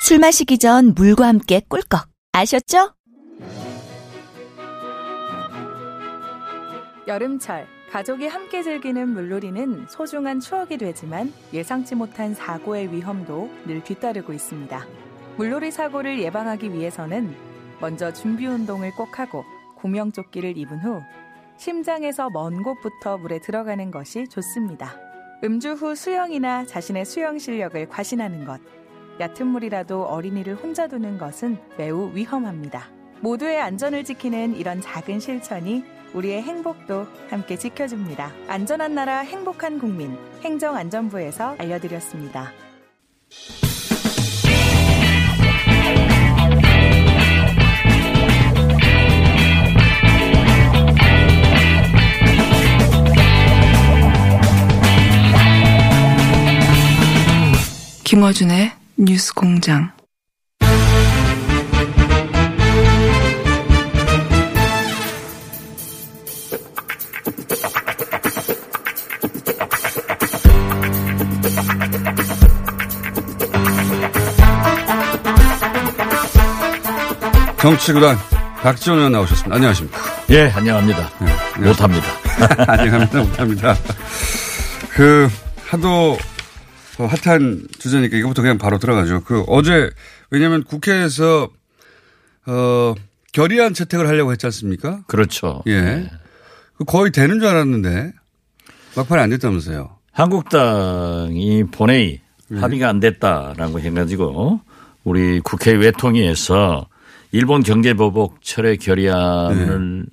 술 마시기 전 물과 함께 꿀꺽. 아셨죠? 여름철 가족이 함께 즐기는 물놀이는 소중한 추억이 되지만 예상치 못한 사고의 위험도 늘 뒤따르고 있습니다. 물놀이 사고를 예방하기 위해서는 먼저 준비 운동을 꼭 하고 구명조끼를 입은 후 심장에서 먼 곳부터 물에 들어가는 것이 좋습니다. 음주 후 수영이나 자신의 수영 실력을 과신하는 것, 얕은 물이라도 어린이를 혼자 두는 것은 매우 위험합니다. 모두의 안전을 지키는 이런 작은 실천이 우리의 행복도 함께 지켜줍니다. 안전한 나라 행복한 국민 행정안전부에서 알려드렸습니다. 김어준의 뉴스 공장. 정치구단 박지원 의원 나오셨습니다. 안녕하십니까. 예, 안녕합니다. 네, 못합니다. 안녕합니다. 못합니다. 그, 하도 어, 핫한 주제니까 이거부터 그냥 바로 들어가죠. 그 어제, 왜냐면 국회에서, 어, 결의안 채택을 하려고 했지 않습니까? 그렇죠. 예. 그 거의 되는 줄 알았는데 막판에 안 됐다면서요. 한국당이 본회의 네. 합의가 안 됐다라고 해가지고 우리 국회 외통위에서 일본 경제보복 철회 결의안을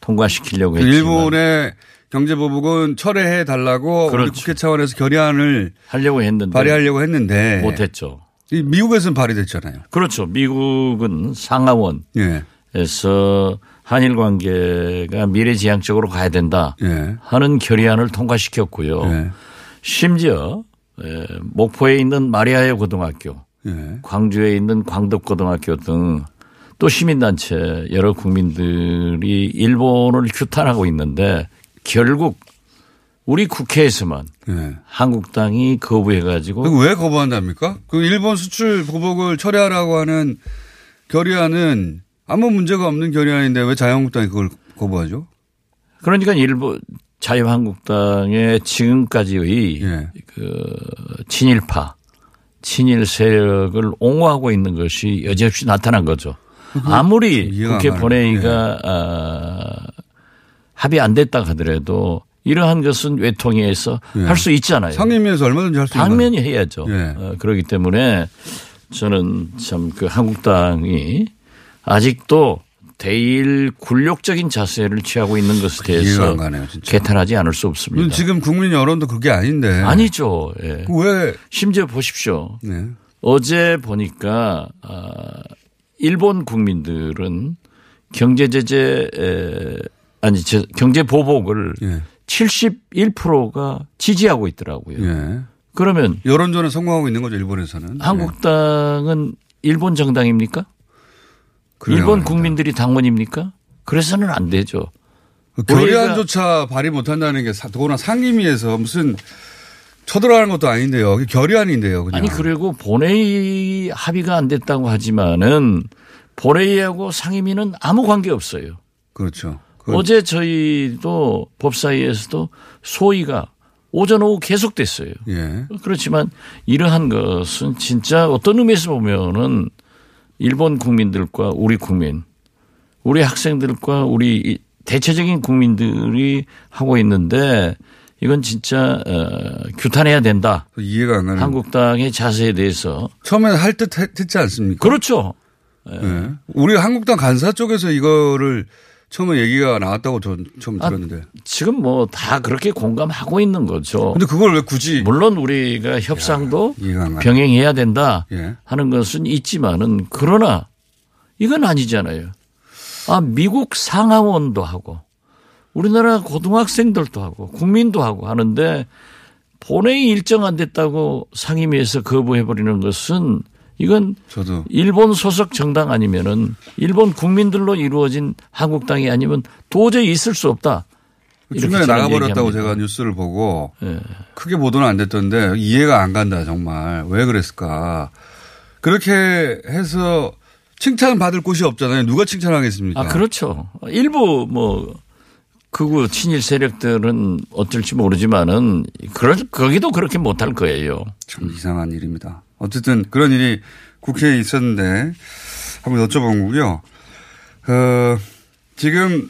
통과시키려고 네. 그 했지만 일본의 경제보복은 철회해 달라고 우리 그렇죠. 국회 차원에서 결의안을 하려고 했는데 발의하려고 했는데 못했죠. 이 미국에서는 발의됐잖아요. 그렇죠. 미국은 상하원 예. 에서 한일 관계가 미래지향적으로 가야 된다 예. 하는 결의안을 통과시켰고요. 예. 심지어 에, 목포에 있는 마리아의 고등학교, 예. 광주에 있는 광덕고등학교 등또 시민단체 여러 국민들이 일본을 규탄하고 있는데 결국 우리 국회에서만 예. 한국당이 거부해가지고 왜 거부한답니까? 그 일본 수출 보복을 철회하라고 하는 결의안은 아무 문제가 없는 결의안인데 왜 자유한국당이 그걸 거부하죠? 그러니까 일본 자유한국당의 지금까지의 예. 그 친일파, 친일 세력을 옹호하고 있는 것이 여지없이 나타난 거죠. 아무리 국회. 본회의가 아, 합의 안 됐다 하더라도 이러한 것은 외통위에서 예. 할수 있잖아요. 상임위에서 얼마든지 할 수 있는 당연히 해야죠. 예. 어, 그렇기 때문에 저는 참 그 한국당이 아직도 대일 굴욕적인 자세를 취하고 있는 것에 대해서 안 가네요. 개탄하지 않을 수 없습니다. 지금 국민 여론도 그게 아닌데. 아니죠. 예. 그 왜? 심지어 보십시오. 네. 어제 보니까 아, 일본 국민들은 경제 제재 에, 아니 저- 경제 보복을 예. 71%가 지지하고 있더라고요. 예. 그러면 여론전에 성공하고 있는 거죠, 일본에서는. 한국당은 일본 정당입니까? 일본. 국민들이 당원입니까? 그래서는 안 되죠. 그 결의안조차 발의 못한다는 게 사- 더구나 상임위에서 무슨 쳐들어가는 것도 아닌데요. 결의안인데요. 그냥. 아니 그리고 본회의 합의가 안 됐다고 하지만은 본회의하고 상임위는 아무 관계 없어요. 그렇죠. 그- 어제 저희도 법사위에서도 소위가 오전 오후 계속됐어요. 예. 그렇지만 이러한 것은 진짜 어떤 의미에서 보면은 일본 국민들과 우리 국민, 우리 학생들과 우리 이 대체적인 국민들이 하고 있는데 이건 진짜 어, 규탄해야 된다. 이해가 안 가는. 한국당의 자세에 대해서 처음에는 할 듯 했지 않습니까? 그렇죠. 예. 우리 한국당 간사 쪽에서 이거를 처음에 얘기가 나왔다고 전 처음 아, 들었는데. 지금 뭐 다 그렇게 공감하고 있는 거죠. 근데 그걸 왜 굳이 물론 우리가 협상도 가네. 병행해야 된다 예. 하는 것은 있지만은 그러나 이건 아니잖아요. 아 미국 상하원도 하고 우리나라 고등학생들도 하고 국민도 하고 하는데 본회의 일정 안 됐다고 상임위에서 거부해버리는 것은 이건 저도 일본 소속 정당 아니면은 일본 국민들로 이루어진 한국당이 아니면 도저히 있을 수 없다. 중간에 나가버렸다고 얘기합니다. 제가 뉴스를 보고 예. 크게 보도는 안 됐던데 이해가 안 간다 정말 왜 그랬을까 그렇게 해서 칭찬 받을 곳이 없잖아요 누가 칭찬하겠습니까 아, 그렇죠. 일부 뭐 극우 친일 세력들은 어쩔지 모르지만은 그럴 거기도 그렇게 못할 거예요. 참 이상한 일입니다 어쨌든 그런 일이 국회에 있었는데 한번 여쭤본 거고요 어, 지금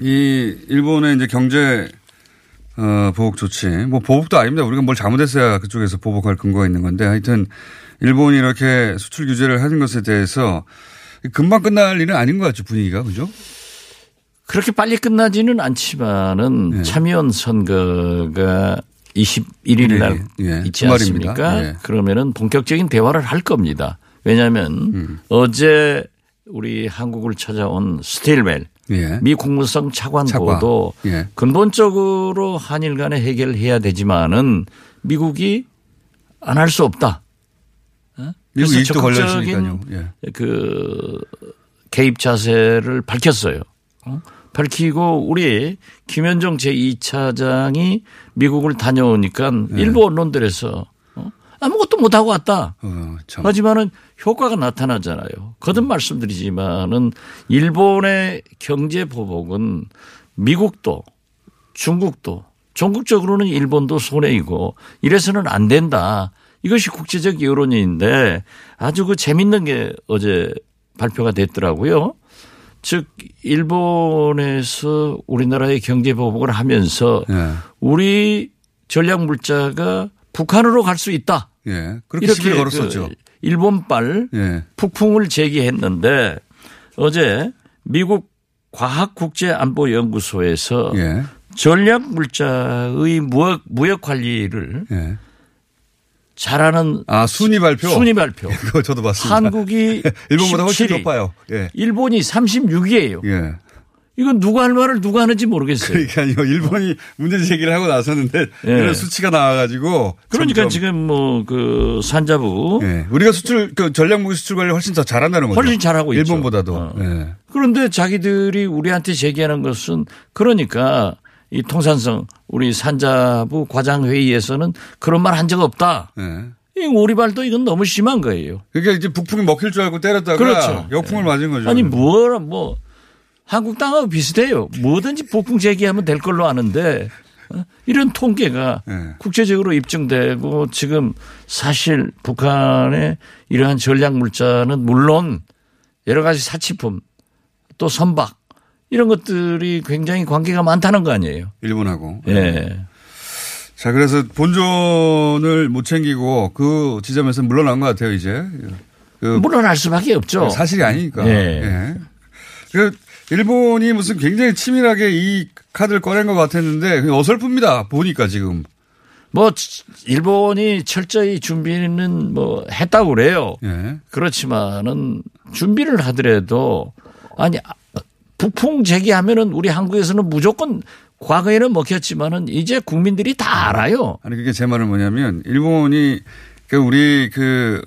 이 일본의 이제 경제 어, 보복 조치, 뭐 보복도 아닙니다. 우리가 뭘 잘못했어야 그쪽에서 보복할 근거가 있는 건데 하여튼 일본이 이렇게 수출 규제를 하는 것에 대해서 금방 끝날 일은 아닌 것 같죠 분위기가 그죠? 그렇게 빨리 끝나지는 않지만은 네. 참여원 선거가 21일 날 예, 예. 있지. 않습니까? 예. 그러면은 본격적인 대화를 할 겁니다. 왜냐하면 음. 어제 우리 한국을 찾아온 스틸웰 예. 미 국무성 차관 차관. 보도 예. 근본적으로 한일 간에 해결해야 되지만은 미국이 안 할 수 없다. 어? 미국 그래서 적극적인. 예. 그 개입 자세를 밝혔어요. 어? 밝히고 우리 김현정 제2차장이 미국을 다녀오니까 네. 일부 언론들에서 어? 아무것도 못하고 왔다. 어, 참. 하지만은 효과가 나타나잖아요. 거듭 말씀드리지만은 일본의 경제 보복은 미국도 중국도 전국적으로는 일본도 손해이고 이래서는 안 된다. 이것이 국제적 여론인데 아주 그 재밌는 게 어제 발표가 됐더라고요. 즉 일본에서 우리나라의 경제 보복을 하면서 예. 우리 전략 물자가 북한으로 갈 수 있다. 예. 그렇게 시비를 걸었었죠. 그 일본발 예. 북풍을 제기했는데 어제 미국 과학국제안보연구소에서 예. 전략 물자의 무역, 무역 관리를 예. 잘하는 아, 순위 발표? 순위 발표. 그거 저도 봤습니다. 한국이 일본보다 훨씬 17위, 높아요. 예. 일본이 36위예요. 예. 이건 누가 할 말을 누가 하는지 모르겠어요. 그러니까요. 일본이 문제 제기를 하고 나섰는데 예. 이런 수치가 나와가지고 그러니까 점점, 지금 뭐 그 산자부 예. 우리가 수출 그 전략무기 수출 관리 훨씬 더 잘한다는 거죠. 훨씬 잘하고. 일본보다도. 어. 예. 그런데 자기들이 우리한테 제기하는 것은 그러니까 이 통산성 우리 산자부 과장 회의에서는 그런 말 한 적 없다. 예. 이 오리발도 이건 너무 심한 거예요. 그러니까 이제 북풍이 먹힐 줄 알고 때렸다가 그렇죠. 역풍을 맞은 거죠. 아니 뭐라 뭐 한국당하고 비슷해요. 뭐든지 폭풍 제기하면 될 걸로 아는데 어? 이런 통계가 예. 국제적으로 입증되고 지금 사실 북한의 이러한 전략 물자는 물론 여러 가지 사치품 또 선박 이런 것들이 굉장히 관계가 많다는 거 아니에요. 일본하고. 예. 자, 그래서 본전을 못 챙기고 그 지점에서 물러난 것 같아요, 이제. 그 물러날 수밖에 없죠. 사실이 아니니까. 예. 예. 그 일본이 무슨 굉장히 치밀하게 이 카드를 꺼낸 것 같았는데 어설픕니다. 보니까 지금. 뭐 일본이 철저히 준비는 뭐 했다고 그래요. 예. 그렇지만은 준비를 하더라도 아니 북풍 제기하면은 우리 한국에서는 무조건 과거에는 먹혔지만은 이제 국민들이 다 알아요. 아니 그게 제 말은 뭐냐면 일본이 그 우리 그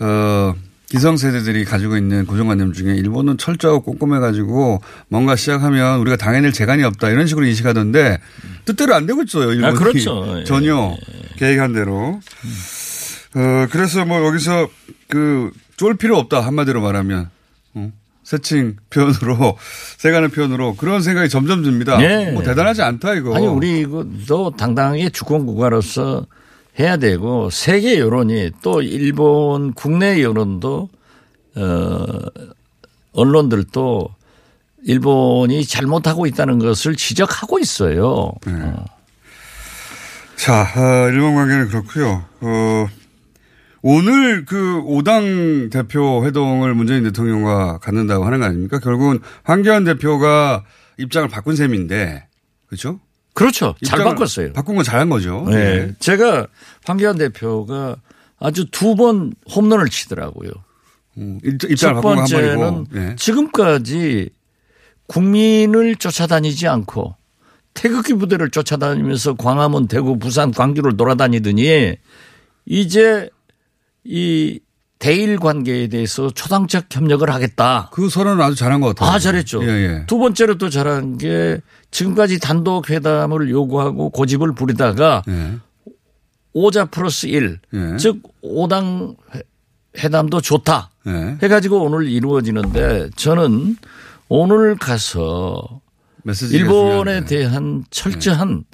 어, 기성세대들이 가지고 있는 고정관념 중에 일본은 철저하고 꼼꼼해가지고 뭔가 시작하면 우리가 당해낼 재간이 없다 이런 식으로 인식하던데 뜻대로 안 되고 있어요. 일본이 아, 그렇죠. 전혀 계획한 대로. 어, 그래서 뭐 여기서 그 쫄 필요 없다 한마디로 말하면. 어? 세칭 표현으로 세간의 표현으로 그런 생각이 점점 듭니다. 네. 뭐 대단하지 않다 이거. 아니 우리 이거도 당당하게 주권 국가로서 해야 되고 세계 여론이 또 일본 국내 여론도 어 언론들도 일본이 잘못하고 있다는 것을 지적하고 있어요. 네. 어. 자, 어, 일본 관계는 그렇고요. 어, 오늘 그 5당 대표 회동을 문재인 대통령과 갖는다고 하는 거 아닙니까? 결국은 황교안 대표가 입장을 바꾼 셈인데, 그렇죠? 그렇죠. 잘 바꿨어요. 바꾼 건 잘한 거죠. 네. 제가 황교안 대표가 아주 두 번 홈런을 치더라고요. 음, 입- 첫 입장을 건한 번째는. 예. 지금까지 국민을 쫓아다니지 않고 태극기 부대를 쫓아다니면서 광화문, 대구, 부산, 광주를 돌아다니더니 이제 이 대일 관계에 대해서 초당적 협력을 하겠다. 그 선언은 아주 잘한 것 같아요. 아, 잘했죠. 예, 예. 두 번째로 또 잘한 게 지금까지 단독 회담을 요구하고 고집을 부리다가 예. 오자 플러스 일, 예. 즉 5당 회담도 좋다. 예. 해가지고 오늘 이루어지는데 저는 오늘 가서 일본에 중요한데. 대한 철저한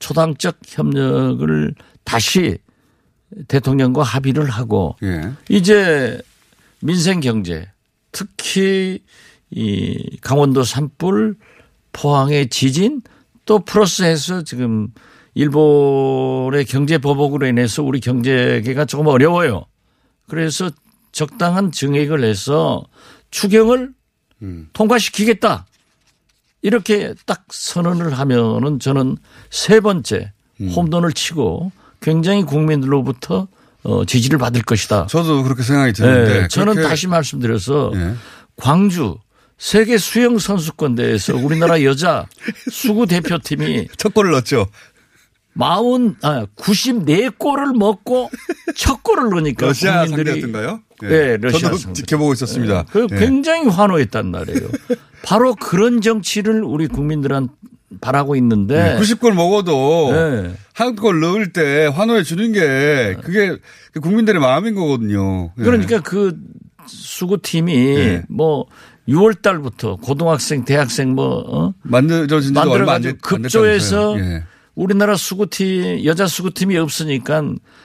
초당적 협력을 다시 대통령과 합의를 하고 예. 이제 민생 경제 특히 이 강원도 산불 포항의 지진 또 플러스해서 지금 일본의 경제 보복으로 인해서 우리 경제계가 조금 어려워요. 그래서 적당한 증액을 해서 추경을 음. 통과시키겠다. 이렇게 딱 선언을 하면은 저는 세 번째 음. 홈런을 치고 굉장히 국민들로부터 어, 지지를 받을 것이다. 저도 그렇게 생각이 드는데. 네, 저는 다시 말씀드려서 예. 광주 세계 수영 선수권대회에서 우리나라 여자 수구 대표팀이 첫 골을 넣었죠. 마흔 아 94골을 먹고 첫 골을 넣으니까 러시아 국민들이 상대였던가요? 예. 네, 러시아 저도 상대. 지켜보고 있었습니다. 그 예. 굉장히 환호했단 말이에요. 바로 그런 정치를 우리 국민들한 바라고 있는데 90골 먹어도 네. 한골 넣을 때 환호해 주는 게 그게 그 국민들의 마음인 거거든요. 예. 그러니까 그 수구팀이 네. 뭐 6월 달부터 고등학생, 대학생 뭐 어? 만들어진 지도 얼마 안 됐- 급조해서. 예. 우리나라 수구팀 여자 수구팀이 없으니까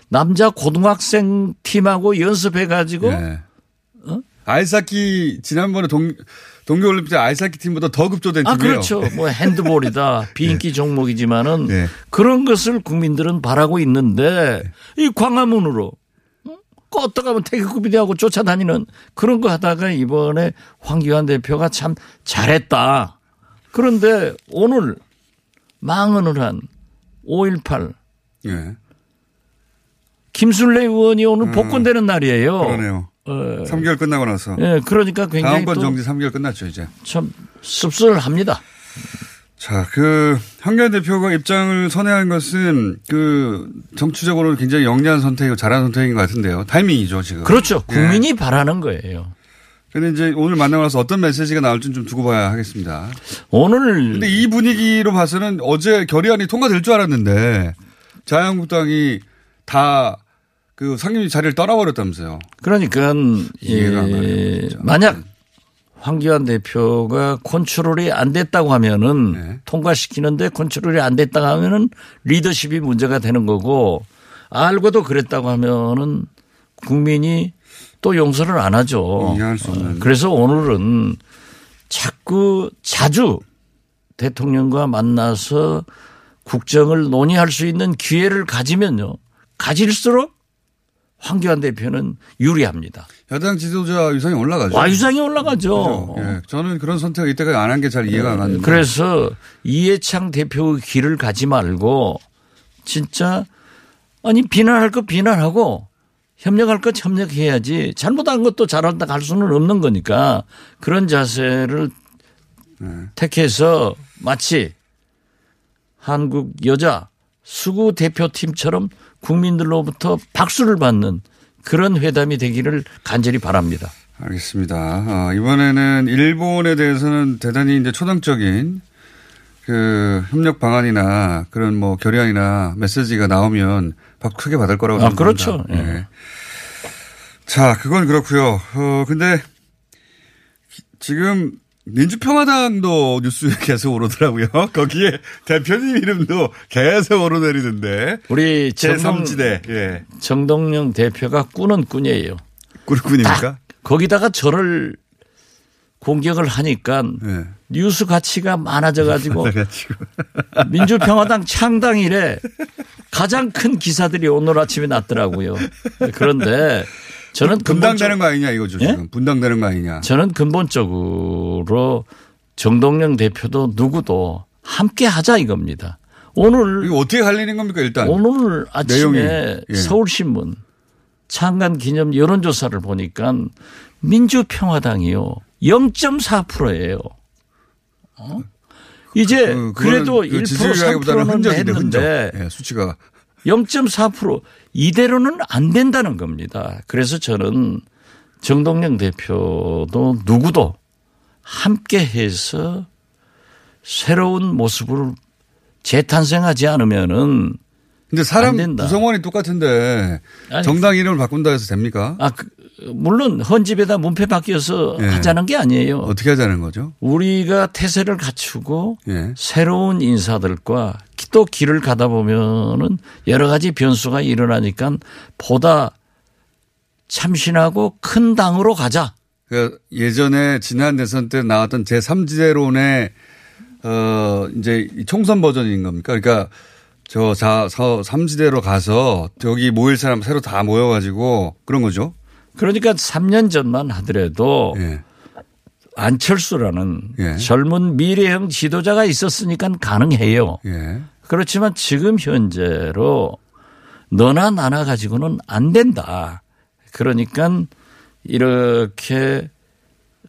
남자 고등학생 팀하고 연습해 가지고 예. 아이스하키 지난번에 동 동계올림픽 때 아이스하키 팀보다 더 급조된 아 팀이에요. 그렇죠. 뭐 핸드볼이다 비인기 종목이지만은 네. 그런 것을 국민들은 바라고 있는데 이 광화문으로 응? 껐다 가면 태극기비대하고 쫓아다니는 그런 거 하다가 이번에 황교안 대표가 참 잘했다. 그런데 오늘 망언을 한 5.18 예. 김순례 의원이 오늘 복권되는 날이에요. 음. 그러네요. 어, 3개월 끝나고 나서 예, 그러니까 굉장히 다음번 또 정지 3개월 끝났죠 이제. 참 씁쓸합니다. 자, 그 황교안 대표가 입장을 선회한 것은 그 정치적으로 굉장히 영리한 선택이고 잘한 선택인 것 같은데요. 타이밍이죠 지금. 그렇죠. 예. 국민이 바라는 거예요. 근데 이제 오늘 만나고 나서 어떤 메시지가 나올지는 좀 두고 봐야 하겠습니다. 오늘 근데 이 분위기로 봐서는 어제 결의안이 통과될 줄 알았는데 자유한국당이 다 그 상임위 자리를 떠나버렸다면서요. 그러니까 이해가 예. 만약 황교안 대표가 컨트롤이 안 됐다고 하면은 네. 통과시키는데 컨트롤이 안 됐다고 하면은 리더십이 문제가 되는 거고 알고도 그랬다고 하면은 국민이 또 용서를 안 하죠. 그래서 오늘은 자꾸 자주 대통령과 만나서 국정을 논의할 수 있는 기회를 가지면요. 가질수록 황교안 대표는 유리합니다. 여당 지도자 유상이 올라가죠. 와 유상이 올라가죠. 그죠? 예. 저는 그런 선택을 이때까지 안 한 게 잘 이해가 안 가는데. 그래서 이해창 대표의 길을 가지 말고 진짜 아니 비난할 것 비난하고 협력할 것 협력해야지 잘못한 것도 잘한다 갈 수는 없는 거니까 그런 자세를 택해서 마치 한국 여자 수구 대표팀처럼 국민들로부터 박수를 받는 그런 회담이 되기를 간절히 바랍니다. 알겠습니다. 아, 이번에는 일본에 대해서는 대단히 이제 초당적인 그 협력 방안이나 그런 뭐 결의안이나 메시지가 나오면 밥 크게 받을 거라고 아, 생각합니다. 그렇죠. 예. 네. 자, 그건 그렇고요. 어, 근데 지금 민주평화당도 뉴스에 계속 오르더라고요. 거기에 대표님 이름도 계속 오르내리는데. 우리 정동, 제3지대. 예. 정동영 대표가 꾸는 꾼이에요. 꿀꾼입니까? 딱 거기다가 저를 공격을 하니까 예. 뉴스 가치가 많아져 가지고. 민주평화당 창당 이래 가장 큰 기사들이 오늘 아침에 났더라고요. 그런데 저는 분당되는 거 아니냐 이거죠. 예? 지금 분당되는 거 아니냐. 저는 근본적으로 정동영 대표도 누구도 함께 하자 이겁니다. 오늘 이거 어떻게 갈리는 겁니까 일단? 오늘 아침에 예. 서울신문 창간 기념 여론조사를 보니까 민주평화당이요 0.4%예요. 어? 이제 그, 그, 래도 그거는 그1% 지지율이라기보다는 3%는 흔적인데 흔적. 했는데 예, 수치가 0.4% 이대로는 안 된다는 겁니다. 그래서 저는 정동영 대표도 누구도 함께 해서 새로운 모습을 재탄생하지 않으면은 근데 사람 안 된다. 구성원이 똑같은데 아니, 정당 이름을 바꾼다 해서 됩니까? 아, 그, 물론 헌집에다 문패 바뀌어서 예. 하자는 게 아니에요. 어떻게 하자는 거죠? 우리가 태세를 갖추고 예. 새로운 인사들과 또 길을 가다 보면은 여러 가지 변수가 일어나니까 보다 참신하고 큰 당으로 가자. 그러니까 예전에 지난 대선 때 나왔던 제3지대론의 어 이제 이 총선 버전인 겁니까? 그러니까 저 자, 서, 3지대로 가서 저기 모일 사람 새로 다 모여가지고 그런 거죠. 그러니까 3년 전만 하더라도 예. 안철수라는 예. 젊은 미래형 지도자가 있었으니까 가능해요. 예. 그렇지만 지금 현재로 너나 나나 가지고는 안 된다. 그러니까 이렇게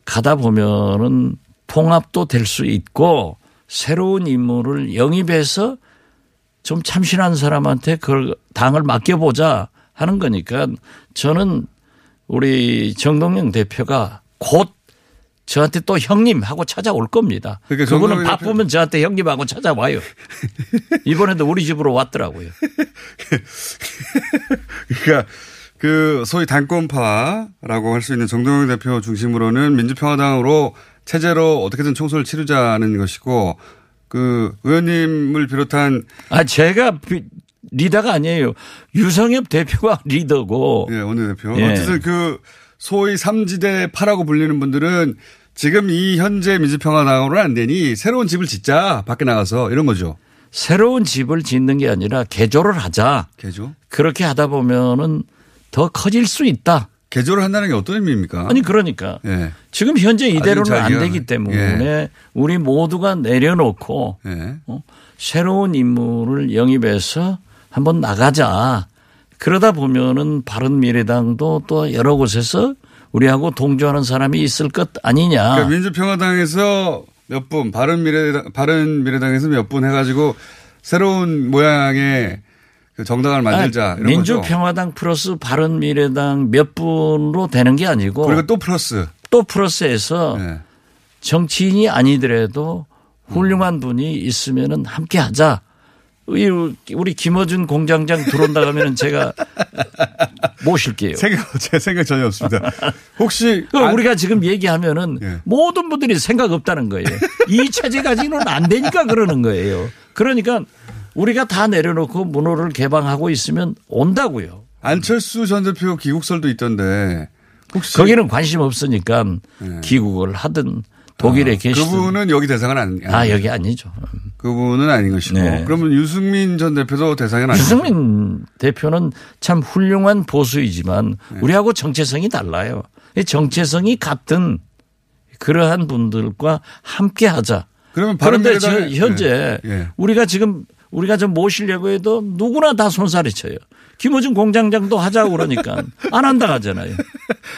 가다 보면은 통합도 될 수 있고 새로운 인물을 영입해서 좀 참신한 사람한테 그걸 당을 맡겨보자 하는 거니까 저는 우리 정동영 대표가 곧 저한테 또 형님 하고 찾아올 겁니다. 그러니까 그분은 바쁘면 저한테 형님하고 찾아와요. 이번에도 우리 집으로 왔더라고요. 그러니까 그 소위 당권파라고 할 수 있는 정동영 대표 중심으로는 민주평화당으로 체제로 어떻게든 총선을 치르자는 것이고 그 의원님을 비롯한 아, 제가 비- 리더가 아니에요. 유성엽 대표가 리더고. 예, 원내대표. 예. 어쨌든 그 소위 삼지대 파라고 불리는 분들은 지금 이 현재 민주평화당으로는 안 되니 새로운 집을 짓자 밖에 나가서 이런 거죠. 새로운 집을 짓는 게 아니라 개조를 하자. 개조? 그렇게 하다 보면은 더 커질 수 있다. 개조를 한다는 게 어떤 의미입니까? 아니 그러니까 예. 지금 현재 이대로는 잘 안. 되기 때문에 우리 모두가 내려놓고 예. 어? 새로운 인물을 영입해서 한번 나가자. 그러다 보면은 바른 미래당도 또 여러 곳에서 우리하고 동조하는 사람이 있을 것 아니냐. 그러니까 민주평화당에서 몇 분, 바른미래당, 바른미래당에서 몇 분 해가지고 새로운 모양의 그 정당을 만들자 거죠. 민주평화당 플러스 바른미래당 몇 분으로 되는 게 아니고 그리고 또 플러스. 또 플러스해서 예. 정치인이 아니더라도 훌륭한 분이 있으면은 함께 하자. 우리, 김어준 공장장 들어온다 하면은 제가 모실게요. 생각, 제 생각 전혀 없습니다. 혹시. 그 안- 우리가 지금 얘기하면은 예. 모든 분들이 생각 없다는 거예요. 이 체제 가지고는 안 되니까 그러는 거예요. 그러니까 우리가 다 내려놓고 문호를 개방하고 있으면 온다고요. 안철수 전 대표 기국설도 있던데 혹시 거기는 관심 없으니까 귀국을 하든 독일에 계시든 네. 그분은 여기 대상은 아니, 아 여기 아니죠. 그분은 아닌 것이고 네. 그러면 유승민 전 대표도 대상은 아니죠. 유승민 대표는 참 훌륭한 보수이지만 네. 우리하고 정체성이 달라요. 이 정체성이 같은 그러한 분들과 함께 하자. 그러면 그런데 저 현재 예, 예. 우리가 지금 우리가 좀 모시려고 해도 누구나 다 손살이 쳐요. 김어준 공장장도 하자고 그러니까 안 한다 하잖아요.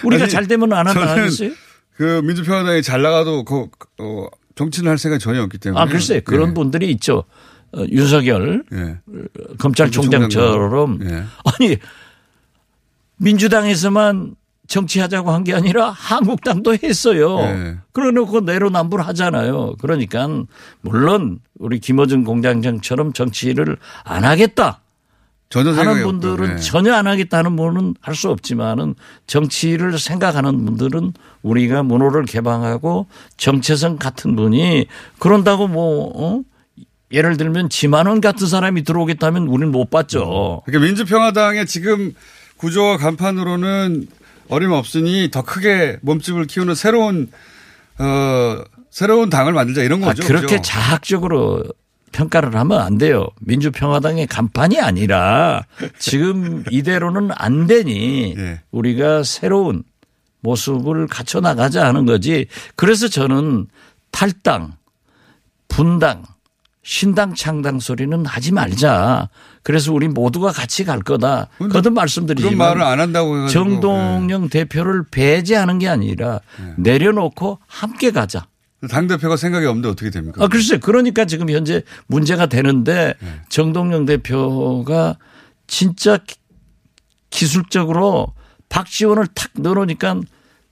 우리가 아니, 잘 되면 안 한다 하겠어요? 그 민주평화당이 잘 나가도 그, 어, 정치는 할 생각이 전혀 없기 때문에. 아, 글쎄 그런 예. 분들이 있죠. 어, 윤석열 예. 검찰총장처럼 예. 아니 민주당에서만 정치하자고 한 게 아니라 한국당도 했어요. 네. 그러놓고 내로남불 하잖아요. 그러니까 물론 우리 김어준 공장장처럼 정치를 안 하겠다 하는 없고, 분들은 예. 전혀 안 하겠다는 분은 할 수 없지만은 정치를 생각하는 분들은 우리가 문호를 개방하고 정체성 같은 분이 그런다고 뭐 어? 예를 들면 지만원 같은 사람이 들어오겠다면 우리는 못 봤죠. 그러니까 민주평화당의 지금 구조와 간판으로는 어림없으니 더 크게 몸집을 키우는 새로운 어, 새로운 당을 만들자 이런 아, 거죠. 그렇게 그죠? 자학적으로 평가를 하면 안 돼요. 민주평화당의 간판이 아니라 지금 이대로는 안 되니 예. 우리가 새로운 모습을 갖춰 나가자 하는 거지. 그래서 저는 탈당, 분당, 신당 창당 소리는 하지 말자. 그래서 우리 모두가 같이 갈 거다. 거듭 그런 말씀드리지만 말을 안 한다고 해가지고. 예. 정동영 대표를 배제하는 게 아니라 내려놓고 함께 가자. 예. 당대표가 생각이 없는데 어떻게 됩니까? 아, 글쎄, 그러니까 지금 현재 문제가 되는데 네. 정동영 대표가 진짜 기- 기술적으로 박지원을 탁 넣어놓으니까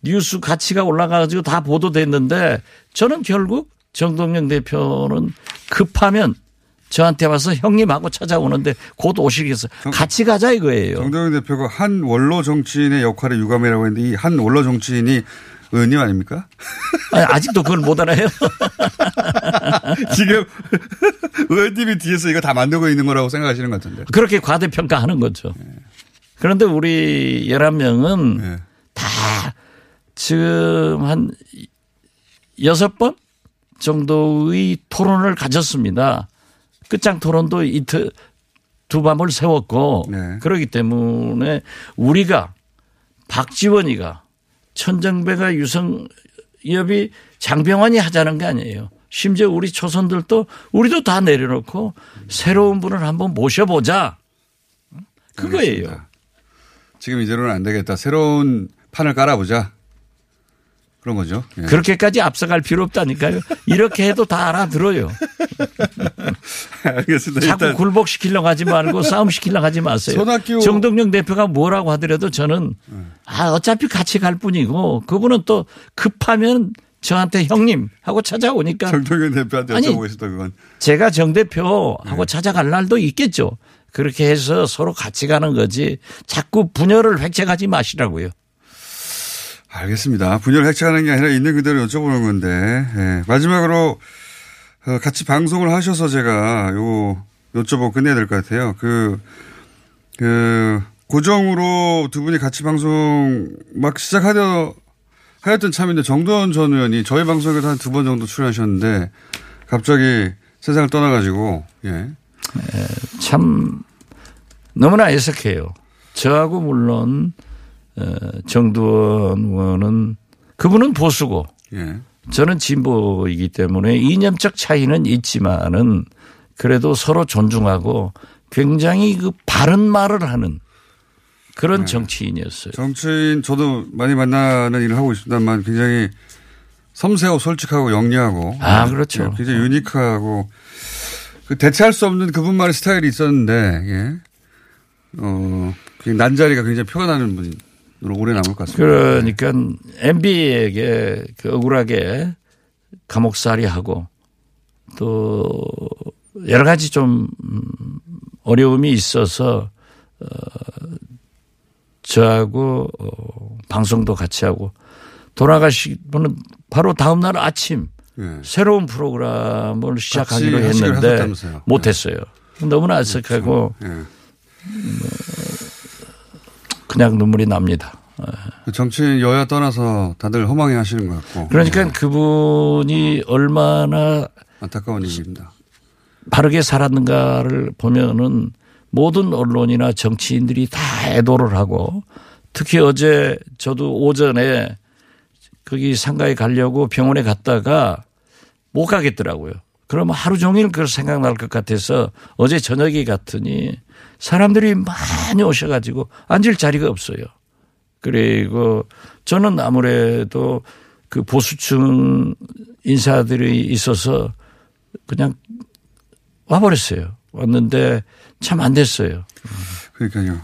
뉴스 가치가 올라가가지고 다 보도됐는데 저는 결국 정동영 대표는 급하면 저한테 와서 형님하고 찾아오는데 곧 오시겠어. 같이 가자 이거예요. 정동영 대표가 한 원로 정치인의 역할을 유감이라고 했는데 이 한 원로 정치인이 의원님 아닙니까? 아니, 아직도 그걸 못 알아요. 지금 의원님이 뒤에서 이거 다 만들고 있는 거라고 생각하시는 것 같은데. 그렇게 과대평가하는 거죠. 그런데 우리 11명은 네. 다 지금 한 여섯 번 정도의 토론을 가졌습니다. 끝장 토론도 이틀 두 밤을 세웠고 네. 그렇기 때문에 우리가 박지원이가 천정배가 유성엽이 장병환이 하자는 게 아니에요. 심지어 우리 초선들도 우리도 다 내려놓고 새로운 분을 한번 모셔보자. 그거예요. 알겠습니다. 지금 이대로는 안 되겠다. 새로운 판을 깔아보자. 그런 거죠. 예. 그렇게까지 앞서갈 필요 없다니까요. 이렇게 해도 다 알아들어요. 알겠습니다. 자꾸 굴복시키려고 하지 말고 싸움시키려고 하지 마세요. 손학규- 정동영 대표가 뭐라고 하더라도 저는 아, 어차피 같이 갈 뿐이고 그분은 또 급하면 저한테 형님 하고 찾아오니까 정동영 대표한테 여쭤보겠습니다. 그건. 제가 정 대표하고 네. 찾아갈 날도 있겠죠. 그렇게 해서 서로 같이 가는 거지 자꾸 분열을 획책하지 마시라고요. 알겠습니다. 분열 획책하는 게 아니라 있는 그대로 여쭤보는 건데 예. 마지막으로 어, 같이 방송을 하셔서 제가 요 여쭤보고 끝내야 될 것 같아요. 그, 그 고정으로 두 분이 같이 방송 막 시작하려 하였던 참인데 정도현 전 의원이 저희 방송에도 한 두 번 정도 출연하셨는데 갑자기 세상을 떠나가지고 예. 참 너무나 애석해요. 저하고 물론 어, 정두원 의원은 그분은 보수고 예. 저는 진보이기 때문에 이념적 차이는 있지만은 그래도 서로 존중하고 굉장히 그 바른 말을 하는 그런 정치인이었어요. 정치인 저도 많이 만나는 일을 하고 있습니다만 굉장히 섬세하고 솔직하고 영리하고 아, 그렇죠. 예, 굉장히 유니크하고 그 대체할 수 없는 그분만의 스타일이 있었는데 예. 어, 그 난자리가 굉장히 표가 나는 분으로 오래 남을 것 같습니다. 그러니까 MB에게 그 억울하게 감옥살이 하고 또 여러 가지 좀 음, 어려움이 있어서 어 저하고 어 방송도 같이 하고 돌아가시고는 바로 다음 날 아침 예. 새로운 프로그램을 시작하기로 했는데. 못했어요. 너무나 아색하고 예. 그냥 눈물이 납니다. 그 정치인 여야 떠나서 다들 허망해 하시는 것 같고 그러니까 예. 그분이 얼마나 안타까운 얘기입니다. 바르게 살았는가를 보면은 모든 언론이나 정치인들이 다 애도를 하고 특히 어제 저도 오전에 거기 상가에 가려고 병원에 갔다가 못 가겠더라고요. 그러면 하루 종일 그걸 생각날 것 같아서 어제 저녁에 갔더니 사람들이 많이 오셔가지고 앉을 자리가 없어요. 그리고 저는 아무래도 그 보수층 인사들이 있어서 그냥 와버렸어요. 왔는데 참 안 됐어요. 그러니까요.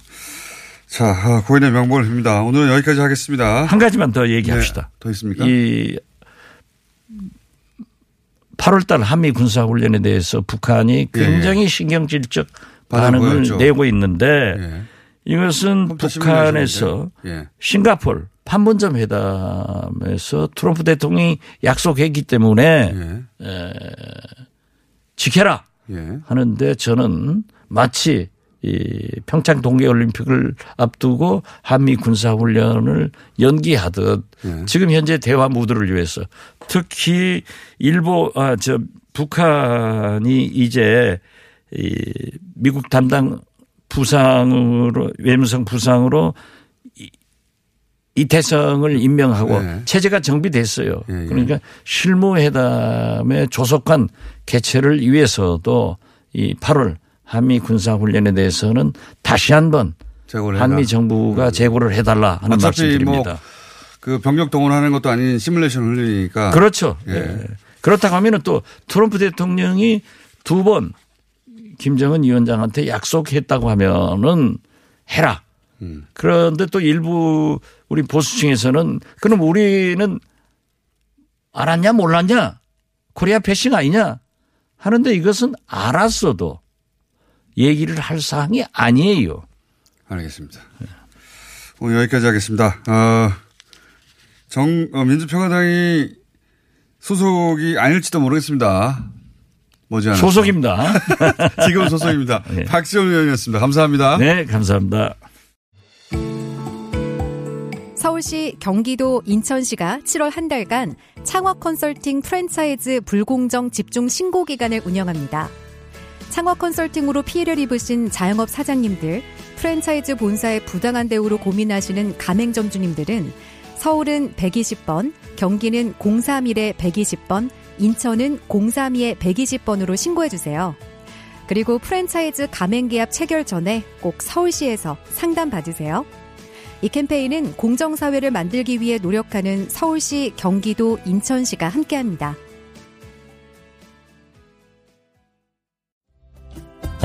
자, 아, 고인의 명복을 빕니다. 오늘은 여기까지 하겠습니다. 한 가지만 더 얘기합시다. 네, 더 있습니까? 이 8월달 한미 군사훈련에 대해서 북한이 굉장히 신경질적 반응 반응을 보였죠. 내고 있는데 예. 이것은 북한에서. 예. 싱가폴 판문점 회담에서 트럼프 대통령이 약속했기 때문에 예. 지켜라 예. 하는데 저는 마치 이 평창 동계올림픽을 앞두고 한미 군사훈련을 연기하듯 네. 지금 현재 대화 무드를 위해서 특히 일본 아 저 북한이 이제 이 미국 담당 부상으로 외무성 부상으로 이- 이태성을 임명하고 네. 체제가 정비됐어요. 예, 예. 그러니까 실무회담의 조속한 개최를 위해서도 이 8월 한미 군사훈련에 대해서는 다시 한번 제고를. 한미 정부가 재고를 해달라 하는 말씀드립니다. 뭐 그 병력 동원하는 것도 아닌 시뮬레이션 훈련이니까. 그렇죠. 예. 예. 그렇다고 하면은 또 트럼프 대통령이 두 번 김정은 위원장한테 약속했다고 하면은 해라. 음. 그런데 또 일부 우리 보수층에서는 그럼 우리는 알았냐 몰랐냐 코리아 패싱 아니냐 하는데 이것은 알았어도 얘기를 할 사항이 아니에요. 알겠습니다. 오늘 여기까지 하겠습니다. 어, 정, 어, 민주평화당이 소속이 아닐지도 모르겠습니다. 머지않아. 소속입니다. 지금 소속입니다. 네. 박지원 의원이었습니다. 감사합니다. 네, 감사합니다. 서울시, 경기도, 인천시가 7월 한 달간 창업 컨설팅 프랜차이즈 불공정 집중 신고 기간을 운영합니다. 창업 컨설팅으로 피해를 입으신 자영업 사장님들, 프랜차이즈 본사의 부당한 대우로 고민하시는 가맹점주님들은 서울은 120번, 경기는 031에 120번, 인천은 032에 120번으로 신고해주세요. 그리고 프랜차이즈 가맹계약 체결 전에 꼭 서울시에서 상담 받으세요. 이 캠페인은 공정사회를 만들기 위해 노력하는 서울시, 경기도, 인천시가 함께합니다.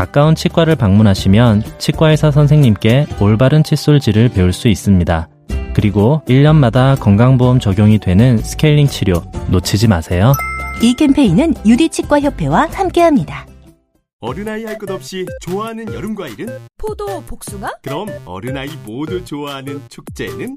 가까운 치과를 방문하시면 치과의사 선생님께 올바른 칫솔질을 배울 수 있습니다. 그리고 1년마다 건강보험 적용이 되는 스케일링 치료 놓치지 마세요. 이 캠페인은 유디치과협회와 함께합니다. 어른아이 할 것 없이 좋아하는 여름 과일은? 포도, 복숭아, 그럼 어른아이 모두 좋아하는 축제는?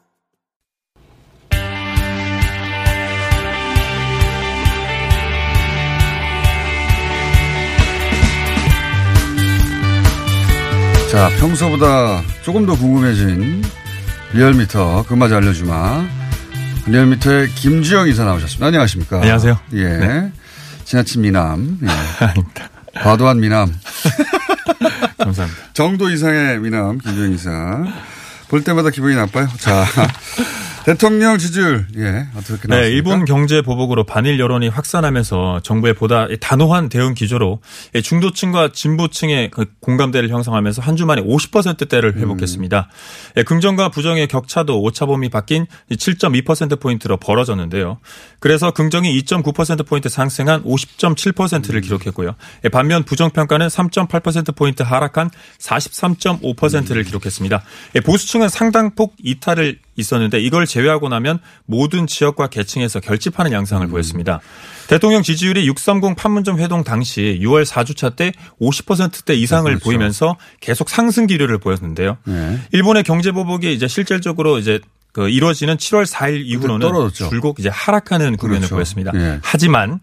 자, 평소보다 조금 더 궁금해진 리얼미터, 그마저 알려주마. 리얼미터의 김주영 이사 나오셨습니다. 안녕하십니까. 안녕하세요. 예. 지나친 미남. 예. 과도한 미남. 감사합니다. 정도 이상의 미남, 김주영 이사. 볼 때마다 기분이 나빠요. 자. 대통령 지지율, 예, 어떻게 나왔습니까? 네, 일본 경제 보복으로 반일 여론이 확산하면서 정부의 보다 단호한 대응 기조로 중도층과 진보층의 그 공감대를 형성하면서 한 주 만에 50%대를 회복했습니다. 예, 긍정과 부정의 격차도 오차범위 바뀐 7.2%포인트로 벌어졌는데요. 그래서 긍정이 2.9%포인트 상승한 50.7%를 기록했고요. 예, 반면 부정 평가는 3.8%포인트 하락한 43.5%를 기록했습니다. 예, 보수층은 상당폭 이탈을 있었는데 이걸 제외하고 나면 모든 지역과 계층에서 결집하는 양상을 보였습니다. 대통령 지지율이 630 판문점 회동 당시 6월 4주차 때 50%대 이상을 그렇죠. 보이면서 계속 상승 기류를 보였는데요. 네. 일본의 경제 보복이 이제 실질적으로 이제 그 이루어지는 7월 4일 이후로는 떨어졌죠. 줄곧 이제 하락하는 국면을 그렇죠. 보였습니다. 예. 하지만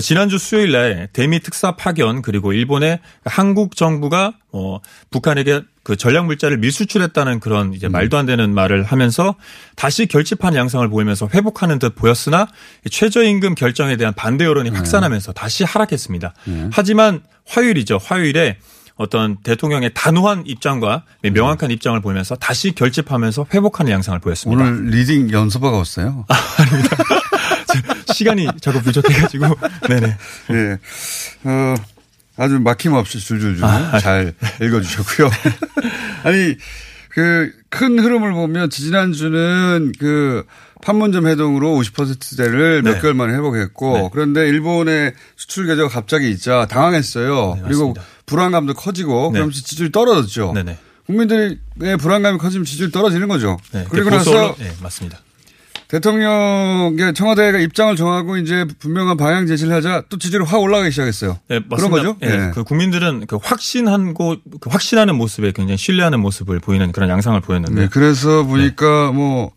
지난주 수요일 날 대미 특사 파견 그리고 일본의 한국 정부가 어 북한에게 그 전략 물자를 밀수출했다는 그런 음. 이제 말도 안 되는 말을 하면서 다시 결집하는 양상을 보이면서 회복하는 듯 보였으나 최저임금 결정에 대한 반대 여론이 네. 확산하면서 다시 하락했습니다. 하지만 화요일이죠. 화요일에 어떤 대통령의 단호한 입장과 명확한 입장을 보이면서 다시 결집하면서 회복하는 양상을 보였습니다. 오늘 reading 연습하고 왔어요. 시간이 자꾸 부족해가지고 네네. 예. 어, 아주 막힘없이 줄줄줄 아, 잘 읽어주셨고요. 아니 그 큰 흐름을 보면 지난주는 그 판문점 해동으로 50%대를 몇 네. 개월 만에 회복했고 네. 그런데 일본의 수출 규제가 갑자기 있자 당황했어요. 네, 그리고. 불안감도 커지고 네. 그러면서 지지율이 떨어졌죠. 네네. 국민들의 불안감이 커지면 지지율이 떨어지는 거죠. 네. 그리고 나서 네, 맞습니다. 대통령 청와대가 입장을 정하고 이제 분명한 방향 제시를 하자 또 지지율이 확 올라가기 시작했어요. 네, 그런 맞습니다. 거죠? 예, 네. 그 국민들은 그 확신한 고, 그 확신하는 모습에 굉장히 신뢰하는 모습을 보이는 그런 양상을 보였는데. 네, 그래서 보니까 뭐